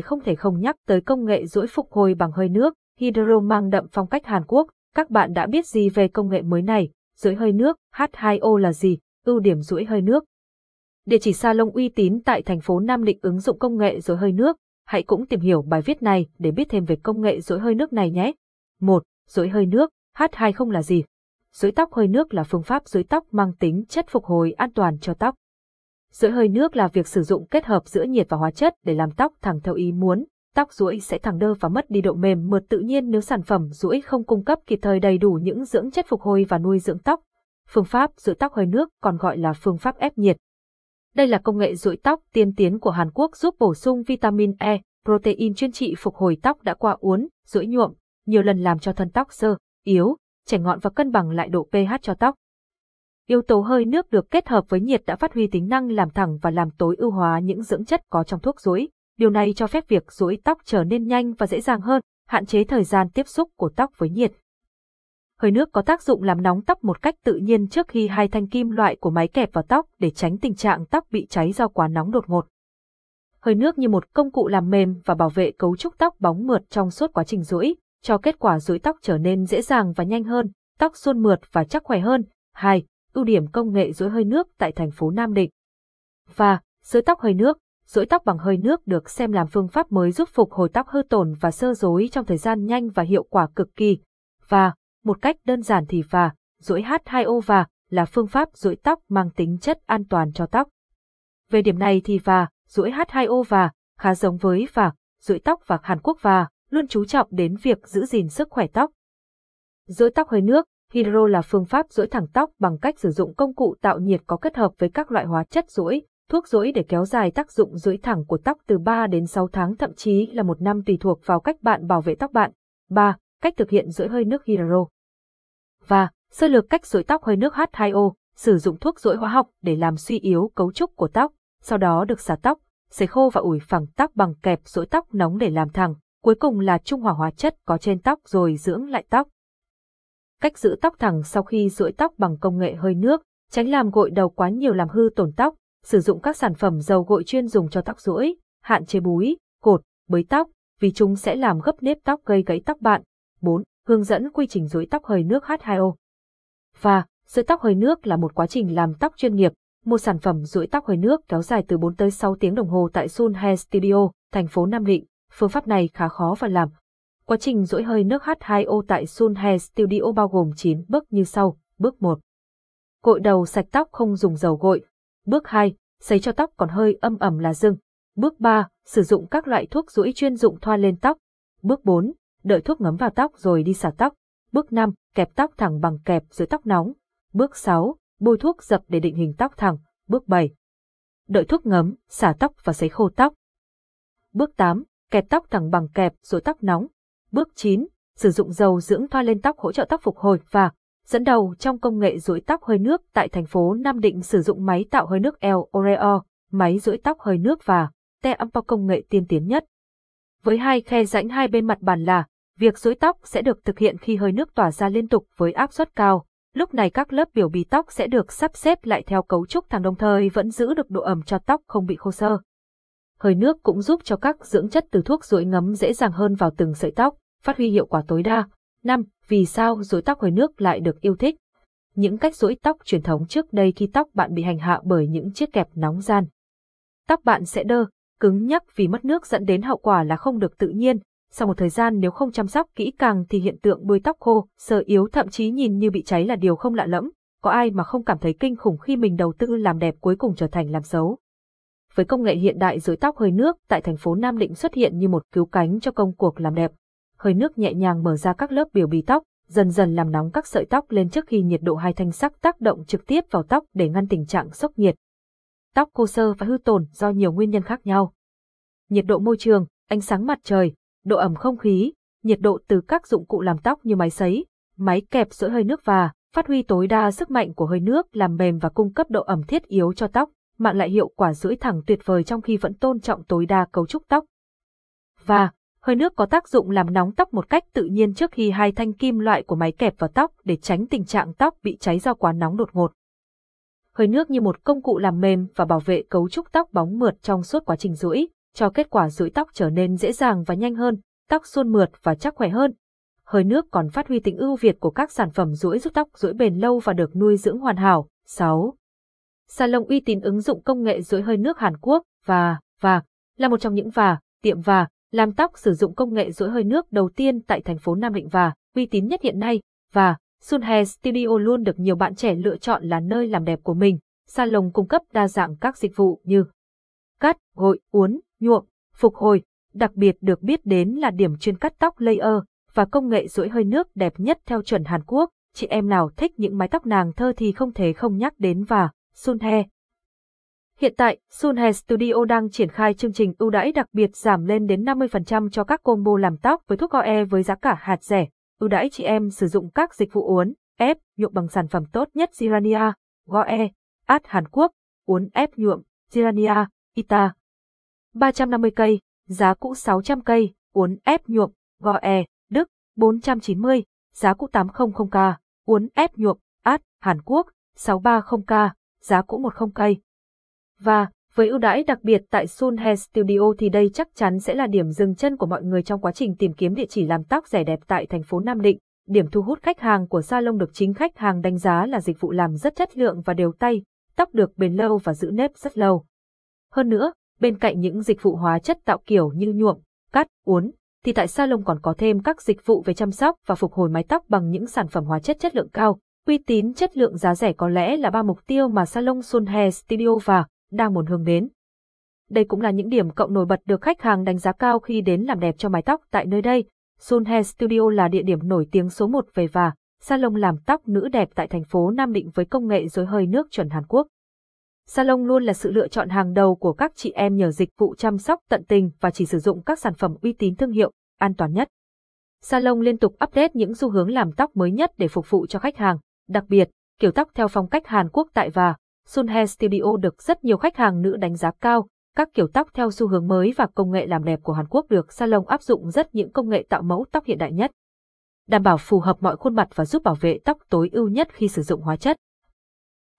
không thể không nhắc tới công nghệ duỗi phục hồi bằng hơi nước, hydro mang đậm phong cách Hàn Quốc. Các bạn đã biết gì về công nghệ mới này? Duỗi hơi nước, H2O là gì? Ưu điểm duỗi hơi nước. Địa chỉ salon uy tín tại thành phố Nam Định ứng dụng công nghệ duỗi hơi nước. Hãy cũng tìm hiểu bài viết này để biết thêm về công nghệ duỗi hơi nước này nhé. 1. Duỗi hơi nước, H20 là gì? Duỗi tóc hơi nước là phương pháp duỗi tóc mang tính chất phục hồi an toàn cho tóc. Duỗi hơi nước là việc sử dụng kết hợp giữa nhiệt và hóa chất để làm tóc thẳng theo ý muốn. Tóc duỗi sẽ thẳng đơ và mất đi độ mềm mượt tự nhiên nếu sản phẩm duỗi không cung cấp kịp thời đầy đủ những dưỡng chất phục hồi và nuôi dưỡng tóc. Phương pháp duỗi tóc hơi nước còn gọi là phương pháp ép nhiệt. Đây là công nghệ duỗi tóc tiên tiến của Hàn Quốc giúp bổ sung vitamin E, protein chuyên trị phục hồi tóc đã qua uốn, duỗi nhuộm, nhiều lần làm cho thân tóc sơ, yếu, chảy ngọn và cân bằng lại độ pH cho tóc. Yếu tố hơi nước được kết hợp với nhiệt đã phát huy tính năng làm thẳng và làm tối ưu hóa những dưỡng chất có trong thuốc rối. Điều này cho phép việc rối tóc trở nên nhanh và dễ dàng hơn, hạn chế thời gian tiếp xúc của tóc với nhiệt. Hơi nước có tác dụng làm nóng tóc một cách tự nhiên trước khi hai thanh kim loại của máy kẹp vào tóc để tránh tình trạng tóc bị cháy do quá nóng đột ngột. Hơi nước như một công cụ làm mềm và bảo vệ cấu trúc tóc bóng mượt trong suốt quá trình rũi, cho kết quả rũi tóc trở nên dễ dàng và nhanh hơn, tóc suôn mượt và chắc khỏe hơn. 2 ưu điểm công nghệ rũi hơi nước tại thành phố Nam Định. Và, rũi tóc hơi nước, rũi tóc bằng hơi nước được xem làm phương pháp mới giúp phục hồi tóc hư tổn và sơ rối trong thời gian nhanh và hiệu quả cực kỳ. Và, một cách đơn giản thì và, rũi H2O và là phương pháp rũi tóc mang tính chất an toàn cho tóc. Về điểm này thì và, rũi H2O và khá giống với và, rũi tóc và Hàn Quốc và luôn chú trọng đến việc giữ gìn sức khỏe tóc. Rũi tóc hơi nước, Hydro là phương pháp duỗi thẳng tóc bằng cách sử dụng công cụ tạo nhiệt có kết hợp với các loại hóa chất duỗi, thuốc duỗi để kéo dài tác dụng duỗi thẳng của tóc từ 3 đến 6 tháng thậm chí là một năm tùy thuộc vào cách bạn bảo vệ tóc bạn. 3. Cách thực hiện duỗi hơi nước Hydro. Và, sơ lược cách duỗi tóc hơi nước H2O, sử dụng thuốc duỗi hóa học để làm suy yếu cấu trúc của tóc, sau đó được xả tóc, sấy khô và ủi phẳng tóc bằng kẹp duỗi tóc nóng để làm thẳng, cuối cùng là trung hòa hóa chất có trên tóc rồi dưỡng lại tóc cách giữ tóc thẳng sau khi duỗi tóc bằng công nghệ hơi nước, tránh làm gội đầu quá nhiều làm hư tổn tóc, sử dụng các sản phẩm dầu gội chuyên dùng cho tóc duỗi, hạn chế búi, cột, bới tóc, vì chúng sẽ làm gấp nếp tóc gây gãy tóc bạn. 4. Hướng dẫn quy trình duỗi tóc hơi nước H2O. Và, duỗi tóc hơi nước là một quá trình làm tóc chuyên nghiệp, một sản phẩm duỗi tóc hơi nước kéo dài từ 4 tới 6 tiếng đồng hồ tại Sun Hair Studio, thành phố Nam Định. Phương pháp này khá khó và làm, Quá trình rỗi hơi nước H2O tại Sun Hair Studio bao gồm 9 bước như sau. Bước 1. Gội đầu sạch tóc không dùng dầu gội. Bước 2. Sấy cho tóc còn hơi âm ẩm là dưng. Bước 3. Sử dụng các loại thuốc rũi chuyên dụng thoa lên tóc. Bước 4. Đợi thuốc ngấm vào tóc rồi đi xả tóc. Bước 5. Kẹp tóc thẳng bằng kẹp dưới tóc nóng. Bước 6. Bôi thuốc dập để định hình tóc thẳng. Bước 7. Đợi thuốc ngấm, xả tóc và sấy khô tóc. Bước 8. Kẹp tóc thẳng bằng kẹp rồi tóc nóng. Bước 9. Sử dụng dầu dưỡng thoa lên tóc hỗ trợ tóc phục hồi và dẫn đầu trong công nghệ rũi tóc hơi nước tại thành phố Nam Định sử dụng máy tạo hơi nước El Oreo, máy rũi tóc hơi nước và te ampo công nghệ tiên tiến nhất. Với hai khe rãnh hai bên mặt bàn là, việc rũi tóc sẽ được thực hiện khi hơi nước tỏa ra liên tục với áp suất cao. Lúc này các lớp biểu bì tóc sẽ được sắp xếp lại theo cấu trúc thẳng đồng thời vẫn giữ được độ ẩm cho tóc không bị khô sơ. Hơi nước cũng giúp cho các dưỡng chất từ thuốc rối ngấm dễ dàng hơn vào từng sợi tóc phát huy hiệu quả tối đa. 5. Vì sao rối tóc hơi nước lại được yêu thích? Những cách rối tóc truyền thống trước đây khi tóc bạn bị hành hạ bởi những chiếc kẹp nóng gian. Tóc bạn sẽ đơ, cứng nhắc vì mất nước dẫn đến hậu quả là không được tự nhiên. Sau một thời gian nếu không chăm sóc kỹ càng thì hiện tượng đuôi tóc khô, sờ yếu thậm chí nhìn như bị cháy là điều không lạ lẫm. Có ai mà không cảm thấy kinh khủng khi mình đầu tư làm đẹp cuối cùng trở thành làm xấu. Với công nghệ hiện đại rối tóc hơi nước tại thành phố Nam Định xuất hiện như một cứu cánh cho công cuộc làm đẹp hơi nước nhẹ nhàng mở ra các lớp biểu bì tóc, dần dần làm nóng các sợi tóc lên trước khi nhiệt độ hai thanh sắc tác động trực tiếp vào tóc để ngăn tình trạng sốc nhiệt. Tóc khô sơ và hư tổn do nhiều nguyên nhân khác nhau. Nhiệt độ môi trường, ánh sáng mặt trời, độ ẩm không khí, nhiệt độ từ các dụng cụ làm tóc như máy sấy, máy kẹp sữa hơi nước và phát huy tối đa sức mạnh của hơi nước làm mềm và cung cấp độ ẩm thiết yếu cho tóc, mạng lại hiệu quả rưỡi thẳng tuyệt vời trong khi vẫn tôn trọng tối đa cấu trúc tóc. Và hơi nước có tác dụng làm nóng tóc một cách tự nhiên trước khi hai thanh kim loại của máy kẹp vào tóc để tránh tình trạng tóc bị cháy do quá nóng đột ngột. Hơi nước như một công cụ làm mềm và bảo vệ cấu trúc tóc bóng mượt trong suốt quá trình rũi, cho kết quả rũi tóc trở nên dễ dàng và nhanh hơn, tóc suôn mượt và chắc khỏe hơn. Hơi nước còn phát huy tính ưu việt của các sản phẩm rũi giúp tóc rũi bền lâu và được nuôi dưỡng hoàn hảo. 6. Salon uy tín ứng dụng công nghệ dưới hơi nước Hàn Quốc và và là một trong những và tiệm và làm tóc sử dụng công nghệ rũi hơi nước đầu tiên tại thành phố Nam Định và uy tín nhất hiện nay và Sun Hair Studio luôn được nhiều bạn trẻ lựa chọn là nơi làm đẹp của mình. Salon cung cấp đa dạng các dịch vụ như cắt, gội, uốn, nhuộm, phục hồi, đặc biệt được biết đến là điểm chuyên cắt tóc layer và công nghệ rũi hơi nước đẹp nhất theo chuẩn Hàn Quốc. Chị em nào thích những mái tóc nàng thơ thì không thể không nhắc đến và Sunhe Hiện tại, Sunhe Studio đang triển khai chương trình ưu đãi đặc biệt giảm lên đến 50% cho các combo làm tóc với thuốc OE với giá cả hạt rẻ. Ưu đãi chị em sử dụng các dịch vụ uốn, ép, nhuộm bằng sản phẩm tốt nhất Zirania, GOE, ad Hàn Quốc, uốn ép nhuộm, Zirania, Ita. 350 cây, giá cũ 600 cây, uốn ép nhuộm, GOE, Đức, 490, giá cũ 800k, uốn ép nhuộm, ad Hàn Quốc, 630k, giá cũ 10 cây. Và, với ưu đãi đặc biệt tại Sun Hair Studio thì đây chắc chắn sẽ là điểm dừng chân của mọi người trong quá trình tìm kiếm địa chỉ làm tóc rẻ đẹp tại thành phố Nam Định. Điểm thu hút khách hàng của salon được chính khách hàng đánh giá là dịch vụ làm rất chất lượng và đều tay, tóc được bền lâu và giữ nếp rất lâu. Hơn nữa, bên cạnh những dịch vụ hóa chất tạo kiểu như nhuộm, cắt, uốn, thì tại salon còn có thêm các dịch vụ về chăm sóc và phục hồi mái tóc bằng những sản phẩm hóa chất chất lượng cao, uy tín chất lượng giá rẻ có lẽ là ba mục tiêu mà salon Sun Hair Studio và đang muốn hướng đến. Đây cũng là những điểm cộng nổi bật được khách hàng đánh giá cao khi đến làm đẹp cho mái tóc tại nơi đây. Sun Hair Studio là địa điểm nổi tiếng số 1 về và salon làm tóc nữ đẹp tại thành phố Nam Định với công nghệ dối hơi nước chuẩn Hàn Quốc. Salon luôn là sự lựa chọn hàng đầu của các chị em nhờ dịch vụ chăm sóc tận tình và chỉ sử dụng các sản phẩm uy tín thương hiệu, an toàn nhất. Salon liên tục update những xu hướng làm tóc mới nhất để phục vụ cho khách hàng, đặc biệt, kiểu tóc theo phong cách Hàn Quốc tại và Sun Hair Studio được rất nhiều khách hàng nữ đánh giá cao, các kiểu tóc theo xu hướng mới và công nghệ làm đẹp của Hàn Quốc được salon áp dụng rất những công nghệ tạo mẫu tóc hiện đại nhất. Đảm bảo phù hợp mọi khuôn mặt và giúp bảo vệ tóc tối ưu nhất khi sử dụng hóa chất.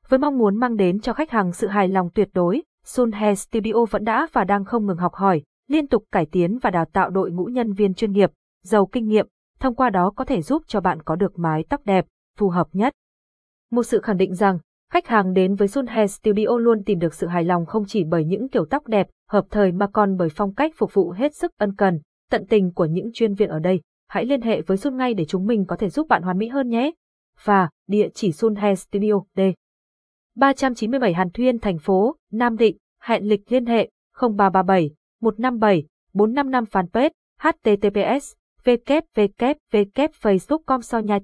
Với mong muốn mang đến cho khách hàng sự hài lòng tuyệt đối, Sun Hair Studio vẫn đã và đang không ngừng học hỏi, liên tục cải tiến và đào tạo đội ngũ nhân viên chuyên nghiệp, giàu kinh nghiệm, thông qua đó có thể giúp cho bạn có được mái tóc đẹp, phù hợp nhất. Một sự khẳng định rằng, Khách hàng đến với Sun Hair Studio luôn tìm được sự hài lòng không chỉ bởi những kiểu tóc đẹp, hợp thời mà còn bởi phong cách phục vụ hết sức ân cần, tận tình của những chuyên viên ở đây. Hãy liên hệ với Sun ngay để chúng mình có thể giúp bạn hoàn mỹ hơn nhé. Và, địa chỉ Sun Hair Studio, D. 397 Hàn Thuyên, thành phố, Nam Định, hẹn lịch liên hệ 0337 157 455 fanpage https www facebook com so nhai